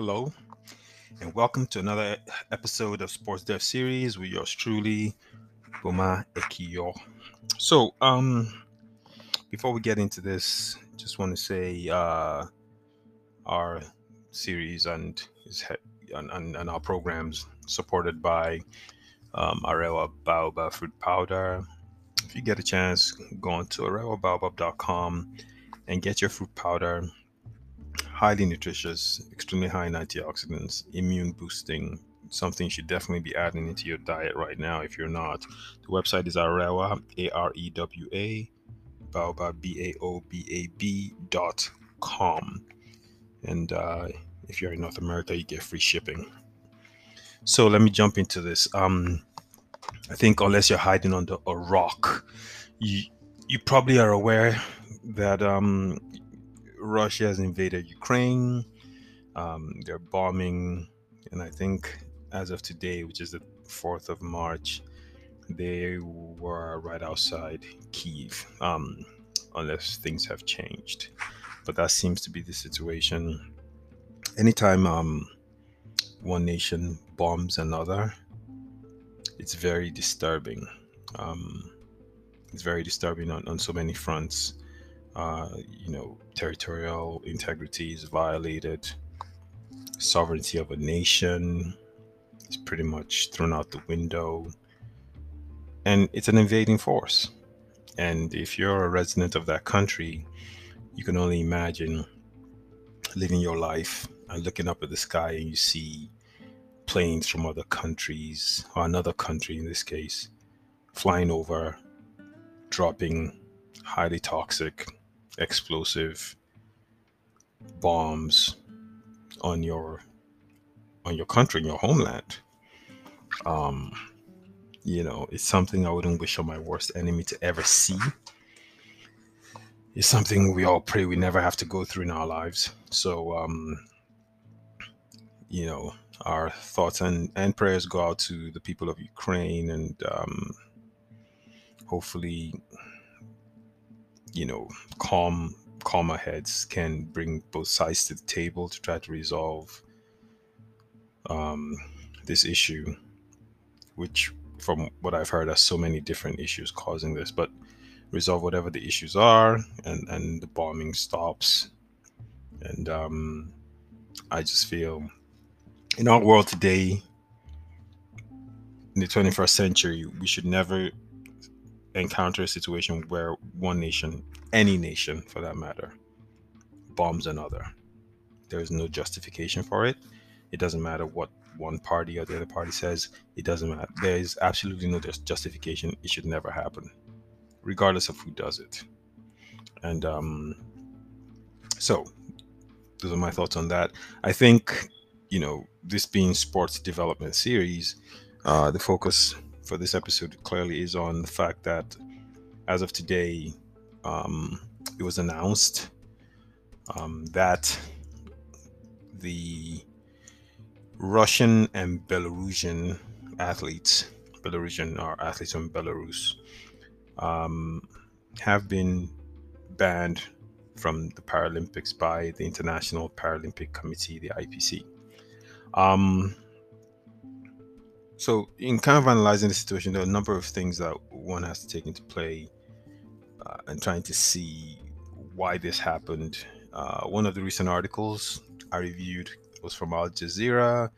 hello, and welcome to another episode of Sports Dev Series with yours truly, Boma Ekiyo. So, um, before we get into this, just want to say uh, our series and and, and our programs supported by um, Arewa Baobab Fruit Powder. If you get a chance, go on to arewabaobab.com and get your fruit powder. Highly nutritious, extremely high in antioxidants, immune boosting. Something you should definitely be adding into your diet right now if you're not. The website is Arewa, A R E W A, Baobab, B A O B A B dot com. And uh, if you're in North America, you get free shipping. So let me jump into this. Um, I think unless you're hiding under a rock, you you probably are aware that um, Russia has invaded Ukraine. Um, they're bombing, and I think as of today, which is the fourth of March, they were right outside Kiev. Um, unless things have changed, but that seems to be the situation. Anytime um, one nation bombs another, it's very disturbing. Um, it's very disturbing on, on so many fronts. Uh, you know, territorial integrity is violated, sovereignty of a nation is pretty much thrown out the window, and it's an invading force. And if you're a resident of that country, you can only imagine living your life and looking up at the sky and you see planes from other countries, or another country in this case, flying over, dropping highly toxic, explosive bombs on your on your country, in your homeland. Um, you know, it's something I wouldn't wish on my worst enemy to ever see. It's something we all pray we never have to go through in our lives. So, um, you know, our thoughts and, and prayers go out to the people of Ukraine and um, hopefully, you know, calm calmer heads can bring both sides to the table to try to resolve um, this issue, which, from what I've heard, are so many different issues causing this. But resolve whatever the issues are, and and the bombing stops. And um, I just feel in our world today, in the 21st century, we should never encounter a situation where one nation, any nation for that matter, bombs another. There is no justification for it. It doesn't matter what one party or the other party says. It doesn't matter. There is absolutely no justification. It should never happen, regardless of who does it. And um, so, those are my thoughts on that. I think, you know, this being sports development series, uh, the focus for this episode clearly is on the fact that as of today, um, it was announced um, that the Russian and Belarusian athletes, Belarusian are athletes from Belarus, um, have been banned from the Paralympics by the International Paralympic Committee, the IPC. Um, so, in kind of analyzing the situation, there are a number of things that one has to take into play uh, and trying to see why this happened. Uh, one of the recent articles I reviewed was from Al Jazeera,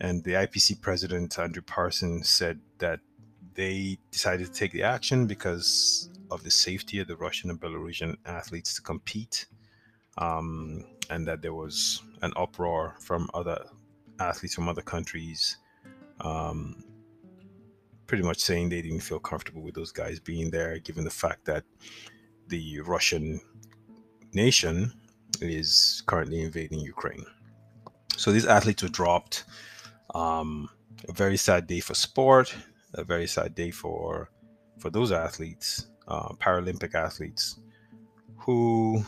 and the IPC president, Andrew Parsons, said that they decided to take the action because of the safety of the Russian and Belarusian athletes to compete, um, and that there was an uproar from other athletes from other countries um, pretty much saying they didn't feel comfortable with those guys being there, given the fact that the Russian nation is currently invading Ukraine. So these athletes were dropped. Um, a very sad day for sport. A very sad day for for those athletes, uh, Paralympic athletes, who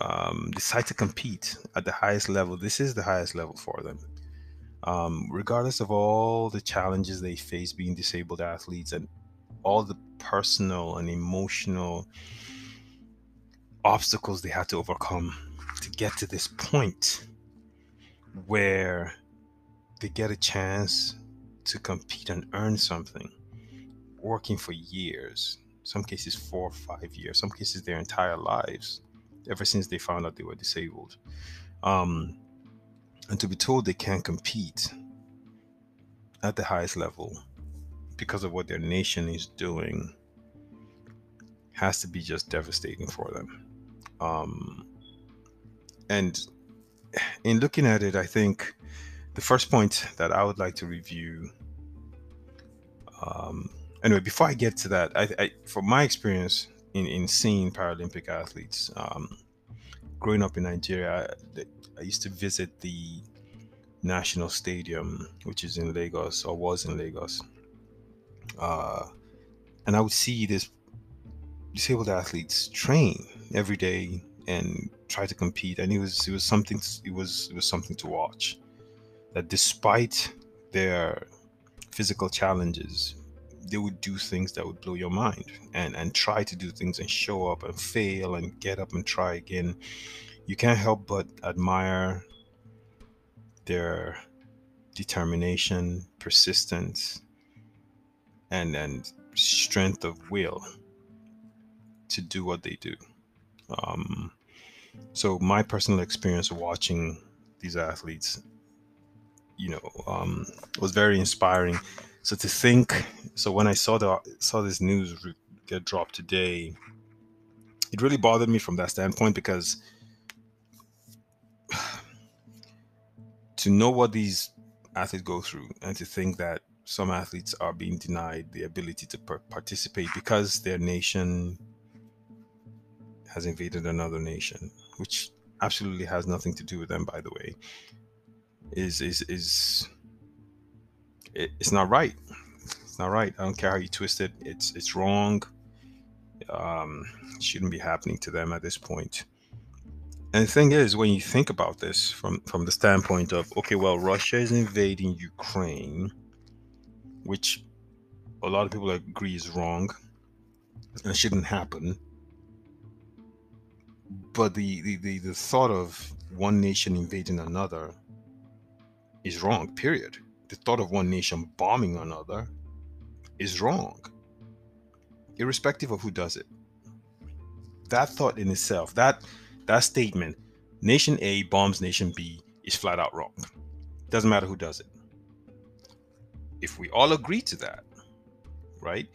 um, decide to compete at the highest level. This is the highest level for them um, regardless of all the challenges they face being disabled athletes and all the personal and emotional obstacles they had to overcome to get to this point, where they get a chance to compete and earn something working for years some cases four or five years some cases their entire lives ever since they found out they were disabled. Um, and to be told they can't compete at the highest level because of what their nation is doing has to be just devastating for them um, and in looking at it i think the first point that I would like to review. Um, anyway, before I get to that, I, I from my experience in, in seeing Paralympic athletes, um, growing up in Nigeria, I, used to visit the National Stadium, which is in Lagos or was in Lagos. Uh, and I would see this disabled athletes train every day and try to compete, and it was it was something it was it was something to watch that despite their physical challenges, they would do things that would blow your mind and, and try to do things and show up and fail and get up and try again. You can't help but admire their determination, persistence, and, and strength of will to do what they do. Um, so, my personal experience watching these athletes you know um, was very inspiring. So to think, so when I saw the saw this news get dropped today, it really bothered me from that standpoint because to know what these athletes go through and to think that some athletes are being denied the ability to participate because their nation has invaded another nation, which absolutely has nothing to do with them, by the way is is is it, it's not right. It's not right. I don't care how you twist it. It's it's wrong. Um, shouldn't be happening to them at this point. And the thing is, when you think about this from from the standpoint of okay, well, Russia is invading Ukraine, which a lot of people agree is wrong and shouldn't happen. But the, the, the, the thought of one nation invading another is wrong, period. The thought of one nation bombing another is wrong, irrespective of who does it. That thought in itself, that that statement, nation A bombs nation B, is flat out wrong. Doesn't matter who does it. If we all agree to that, right,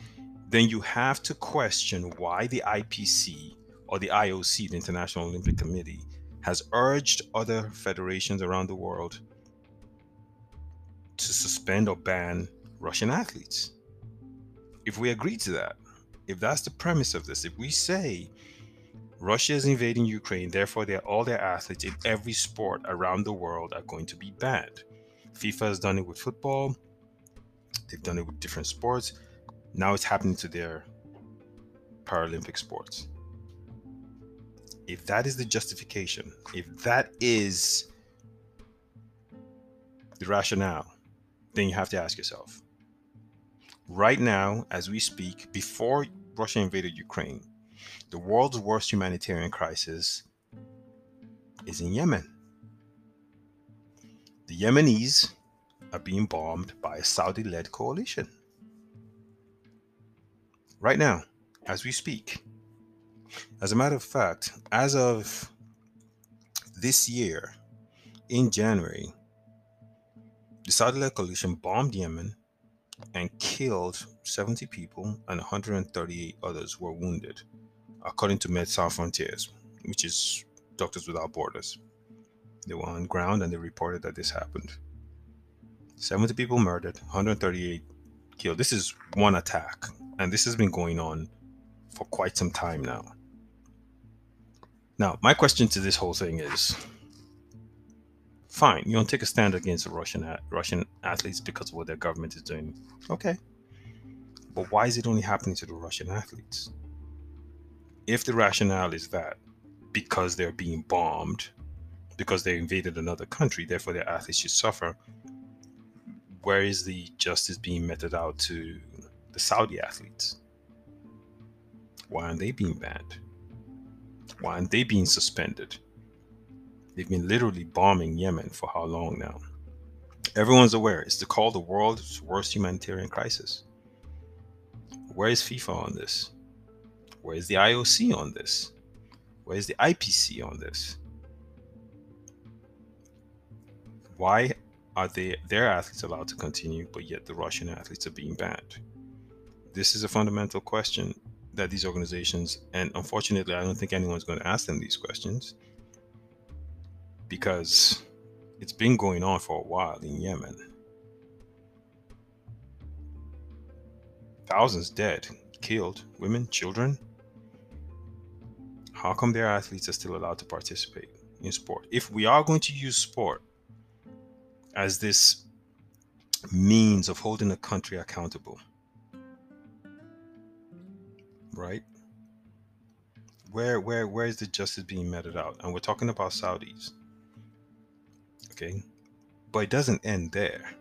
then you have to question why the IPC or the IOC, the International Olympic Committee, has urged other federations around the world to suspend or ban Russian athletes. If we agree to that, if that's the premise of this, if we say Russia is invading Ukraine, therefore all their athletes in every sport around the world are going to be banned. FIFA has done it with football, they've done it with different sports. Now it's happening to their Paralympic sports. If that is the justification, if that is the rationale, then you have to ask yourself right now, as we speak, before Russia invaded Ukraine, the world's worst humanitarian crisis is in Yemen. The Yemenis are being bombed by a Saudi led coalition. Right now, as we speak. As a matter of fact, as of this year, in January, the Saudi-led coalition bombed Yemen and killed 70 people and 138 others were wounded, according to Médecins Sans Frontières, which is Doctors Without Borders. They were on ground and they reported that this happened. 70 people murdered, 138 killed. This is one attack, and this has been going on for quite some time now. Now, my question to this whole thing is fine. You don't take a stand against the Russian Russian athletes because of what their government is doing. Okay, but why is it only happening to the Russian athletes? If the rationale is that because they're being bombed, because they invaded another country, therefore their athletes should suffer, where is the justice being meted out to the Saudi athletes? Why aren't they being banned? Why aren't they being suspended? They've been literally bombing Yemen for how long now? Everyone's aware it's to call the world's worst humanitarian crisis. Where is FIFA on this? Where is the IOC on this? Where is the IPC on this? Why are they their athletes allowed to continue, but yet the Russian athletes are being banned? This is a fundamental question that these organizations, and unfortunately, I don't think anyone's going to ask them these questions because it's been going on for a while in Yemen. Thousands dead, killed, women, children. How come their athletes are still allowed to participate in sport? If we are going to use sport as this means of holding a country accountable, right? Where where where is the justice being meted out? And we're talking about Saudis. Okay. But it doesn't end there.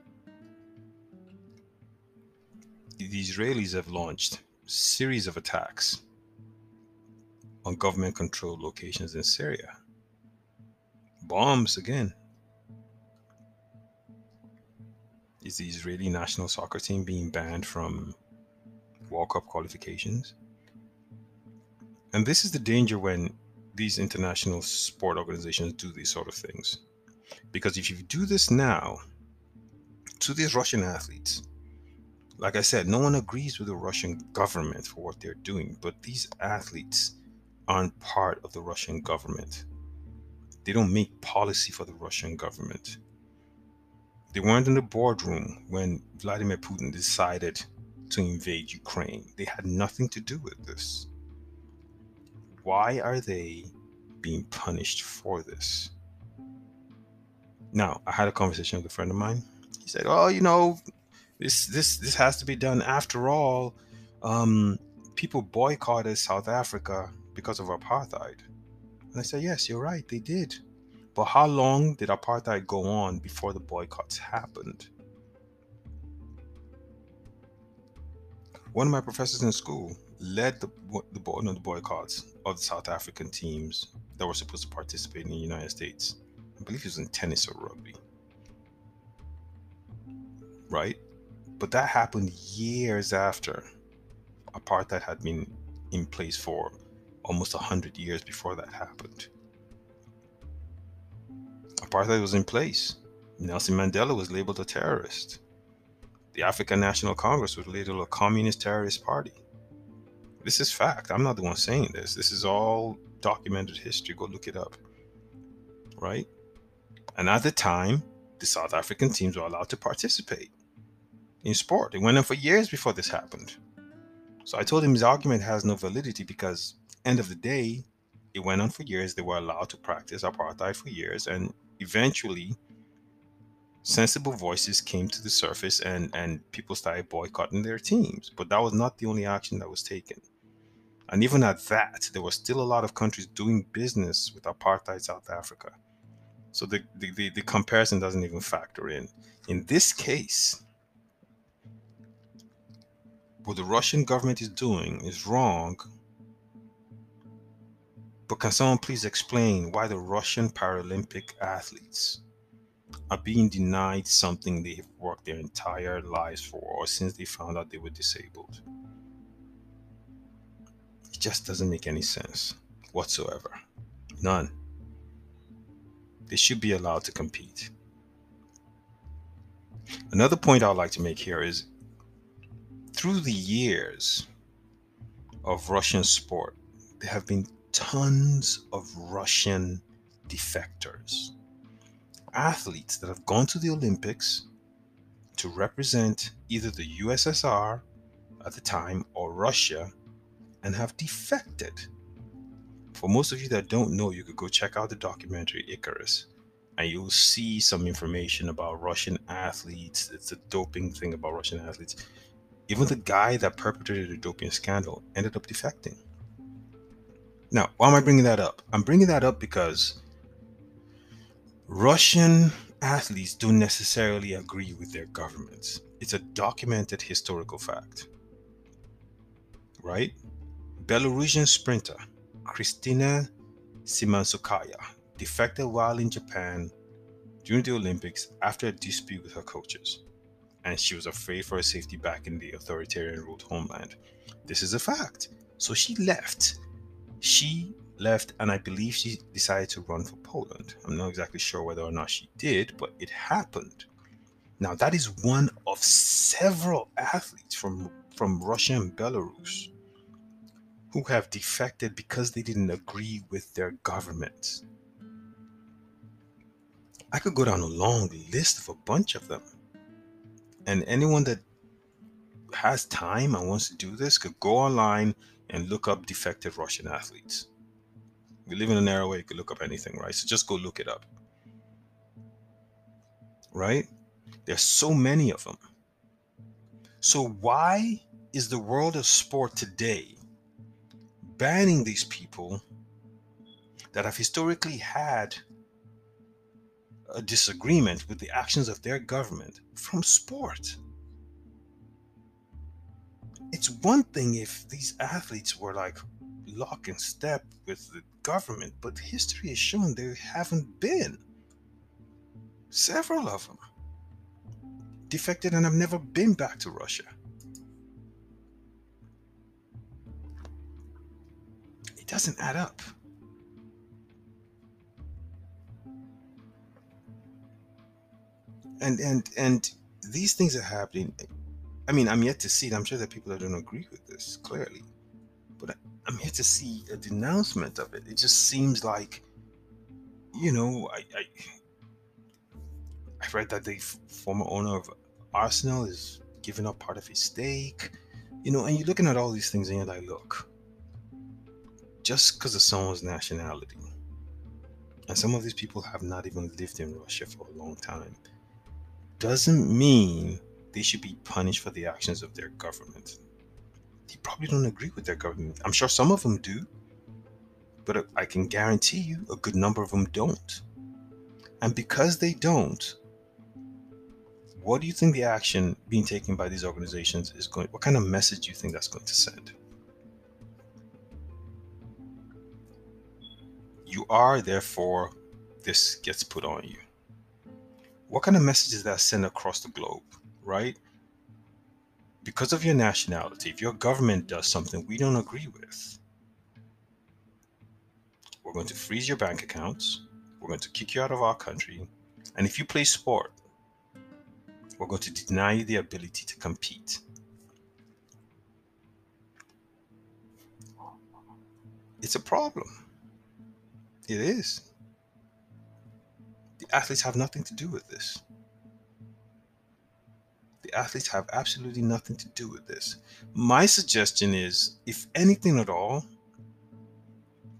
The Israelis have launched series of attacks on government controlled locations in Syria. Bombs again. Is the Israeli national soccer team being banned from World Cup qualifications? And this is the danger when these international sport organizations do these sort of things. Because if you do this now to these Russian athletes, like I said, no one agrees with the Russian government for what they're doing, but these athletes aren't part of the Russian government. They don't make policy for the Russian government. They weren't in the boardroom when Vladimir Putin decided to invade Ukraine. They had nothing to do with this. Why are they being punished for this? Now, I had a conversation with a friend of mine. He said, "Oh, you know, this this this has to be done. After all, um, people boycotted South Africa because of apartheid." And I said, "Yes, you're right. They did. But how long did apartheid go on before the boycotts happened?" One of my professors in school led the the, no, the boycotts of the South African teams that were supposed to participate in the United States. I believe he was in tennis or rugby. Right? But that happened years after apartheid had been in place for almost 100 years before that happened. Apartheid was in place. Nelson Mandela was labeled a terrorist. The African National Congress was labeled a communist terrorist party. This is fact. I'm not the one saying this. This is all documented history. Go look it up. Right? And at the time, the South African teams were allowed to participate in sport. It went on for years before this happened. So I told him his argument has no validity because, end of the day, it went on for years. They were allowed to practice apartheid for years, and eventually, sensible voices came to the surface, and and people started boycotting their teams. But that was not the only action that was taken. And even at that, there were still a lot of countries doing business with apartheid South Africa. So the, the, the, the comparison doesn't even factor in. In this case, what the Russian government is doing is wrong. But can someone please explain why the Russian Paralympic athletes are being denied something they have worked their entire lives for or since they found out they were disabled? It just doesn't make any sense whatsoever. None they should be allowed to compete. Another point I'd like to make here is through the years of Russian sport, there have been tons of Russian defectors, athletes that have gone to the Olympics to represent either the USSR at the time or Russia and have defected for most of you that don't know, you could go check out the documentary Icarus and you'll see some information about Russian athletes. It's a doping thing about Russian athletes. Even the guy that perpetrated the doping scandal ended up defecting. Now, why am I bringing that up? I'm bringing that up because Russian athletes don't necessarily agree with their governments. It's a documented historical fact. Right? Belarusian sprinter Kristina Tsimanouskaya defected while in Japan during the Olympics after a dispute with her coaches, and she was afraid for her safety back in the authoritarian ruled homeland. This is a fact. So she left. She left, and I believe she decided to run for Poland. I'm not exactly sure whether or not she did, but it happened. Now, that is one of several athletes from, from Russia and Belarus who have defected because they didn't agree with their government. I could go down a long list of a bunch of them. And anyone that has time and wants to do this could go online and look up defective Russian athletes. We live in an era where you could look up anything, right? So just go look it up. Right? There's so many of them. So why is the world of sport today banning these people that have historically had a disagreement with the actions of their government from sport. It's one thing if these athletes were like lock and step with the government, but history has shown they haven't been. Several of them defected and have never been back to Russia. It doesn't add up. And and and these things are happening. I mean, I'm yet to see it. I'm sure that people that don't agree with this clearly, but I, I'm yet to see a denouncement of it. It just seems like, you know, I I, I read that the former owner of Arsenal is giving up part of his stake, you know, and you're looking at all these things and you're like, look, just because of someone's nationality. And some of these people have not even lived in Russia for a long time. Doesn't mean they should be punished for the actions of their government. They probably don't agree with their government. I'm sure some of them do, but I can guarantee you a good number of them don't. And because they don't, what do you think the action being taken by these organizations is going what kind of message do you think that's going to send? You are, therefore, this gets put on you. What kind of message is that sent across the globe, right? Because of your nationality, if your government does something we don't agree with, we're going to freeze your bank accounts, we're going to kick you out of our country, and if you play sport, we're going to deny you the ability to compete. It's a problem. It is. The athletes have nothing to do with this. The athletes have absolutely nothing to do with this. My suggestion is if anything at all,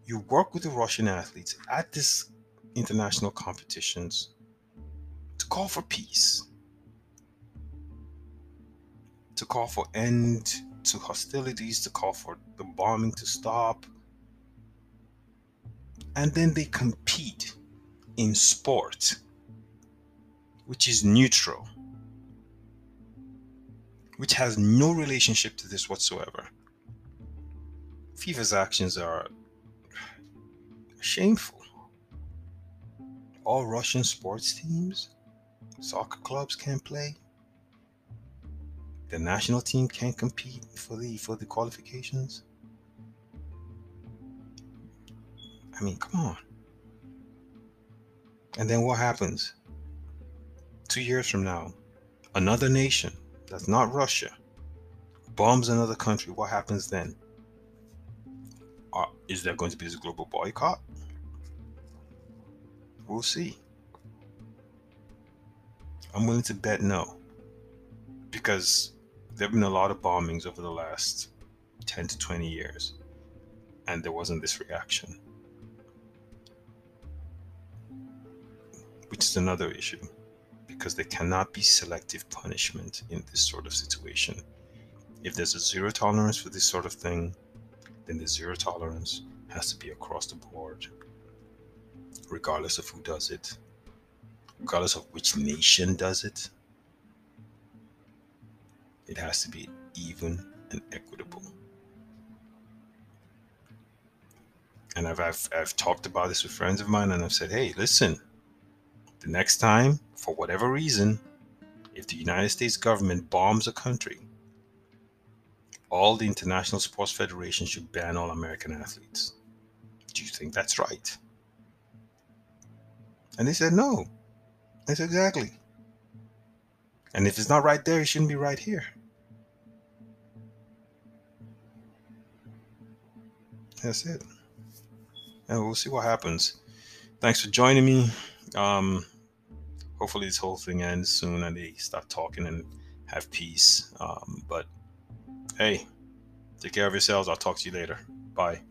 you work with the Russian athletes at this international competitions to call for peace, to call for end to hostilities, to call for the bombing to stop, and then they compete in sport, which is neutral, which has no relationship to this whatsoever. FIFA's actions are shameful. All Russian sports teams, soccer clubs can't play. The national team can't compete for the for the qualifications. I mean, come on. And then what happens? Two years from now, another nation that's not Russia bombs another country. What happens then? Uh, is there going to be this global boycott? We'll see. I'm willing to bet no. Because there have been a lot of bombings over the last 10 to 20 years, and there wasn't this reaction. Which is another issue because there cannot be selective punishment in this sort of situation. If there's a zero tolerance for this sort of thing, then the zero tolerance has to be across the board, regardless of who does it, regardless of which nation does it. It has to be even and equitable. and I've, I've I've talked about this with friends of mine, and I've said, hey, listen, the next time, for whatever reason, if the United States government bombs a country, all the international sports federations should ban all American athletes. Do you think that's right? And they said, no. I said, exactly. And if it's not right there, it shouldn't be right here. That's it. And we'll see what happens. Thanks for joining me. Um, hopefully, this whole thing ends soon and they start talking and have peace. Um, but hey, take care of yourselves. I'll talk to you later. Bye.